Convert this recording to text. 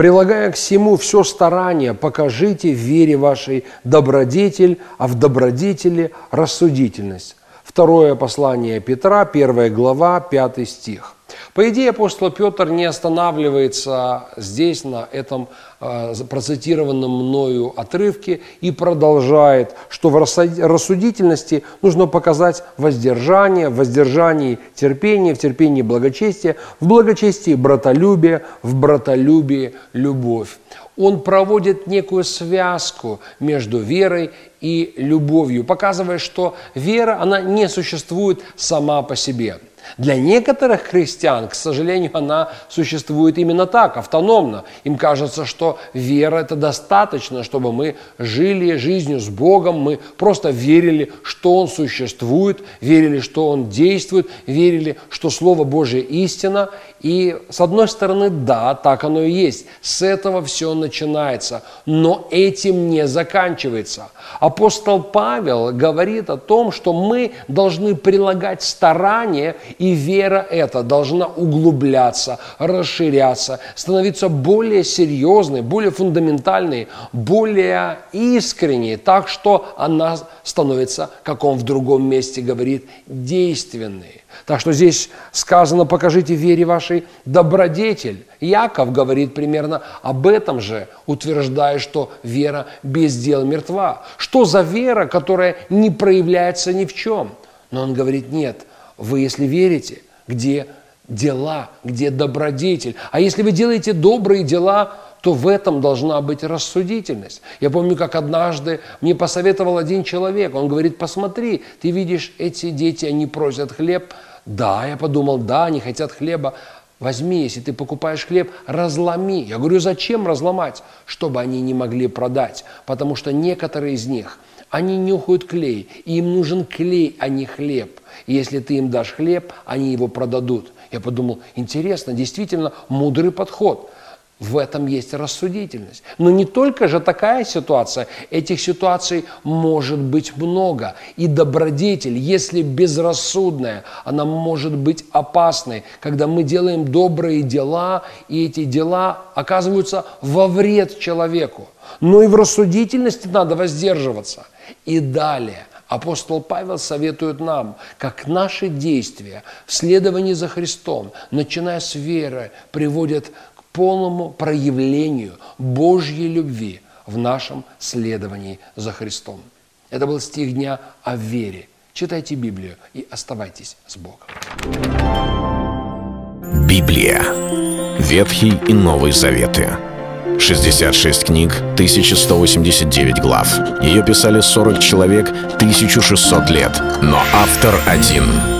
прилагая к всему все старание, покажите в вере вашей добродетель, а в добродетели рассудительность. Второе послание Петра, первая глава, пятый стих. По идее, апостол Петр не останавливается здесь, на этом э, процитированном мною отрывке, и продолжает, что в рассудительности нужно показать воздержание, в воздержании терпение, в терпении благочестие, в благочестии братолюбие, в братолюбии любовь. Он проводит некую связку между верой и любовью, показывая, что вера, она не существует сама по себе – для некоторых христиан, к сожалению, она существует именно так, автономно. Им кажется, что вера – это достаточно, чтобы мы жили жизнью с Богом, мы просто верили, что Он существует, верили, что Он действует, верили, что Слово Божие истина. И с одной стороны, да, так оно и есть. С этого все начинается. Но этим не заканчивается. Апостол Павел говорит о том, что мы должны прилагать старания и вера эта должна углубляться, расширяться, становиться более серьезной, более фундаментальной, более искренней, так что она становится, как он в другом месте говорит, действенной. Так что здесь сказано, покажите вере вашей добродетель. Яков говорит примерно об этом же, утверждая, что вера без дел мертва. Что за вера, которая не проявляется ни в чем? Но он говорит, нет, вы, если верите, где дела, где добродетель. А если вы делаете добрые дела, то в этом должна быть рассудительность. Я помню, как однажды мне посоветовал один человек. Он говорит, посмотри, ты видишь, эти дети, они просят хлеб. Да, я подумал, да, они хотят хлеба. Возьми, если ты покупаешь хлеб, разломи. Я говорю, зачем разломать? Чтобы они не могли продать. Потому что некоторые из них – они нюхают клей, и им нужен клей, а не хлеб. И если ты им дашь хлеб, они его продадут. Я подумал, интересно, действительно мудрый подход. В этом есть рассудительность. Но не только же такая ситуация. Этих ситуаций может быть много. И добродетель, если безрассудная, она может быть опасной, когда мы делаем добрые дела, и эти дела оказываются во вред человеку. Но и в рассудительности надо воздерживаться. И далее апостол Павел советует нам, как наши действия в следовании за Христом, начиная с веры, приводят полному проявлению Божьей любви в нашем следовании за Христом. Это был стих дня о вере. Читайте Библию и оставайтесь с Богом. Библия. Ветхий и Новый Заветы. 66 книг, 1189 глав. Ее писали 40 человек, 1600 лет. Но автор один —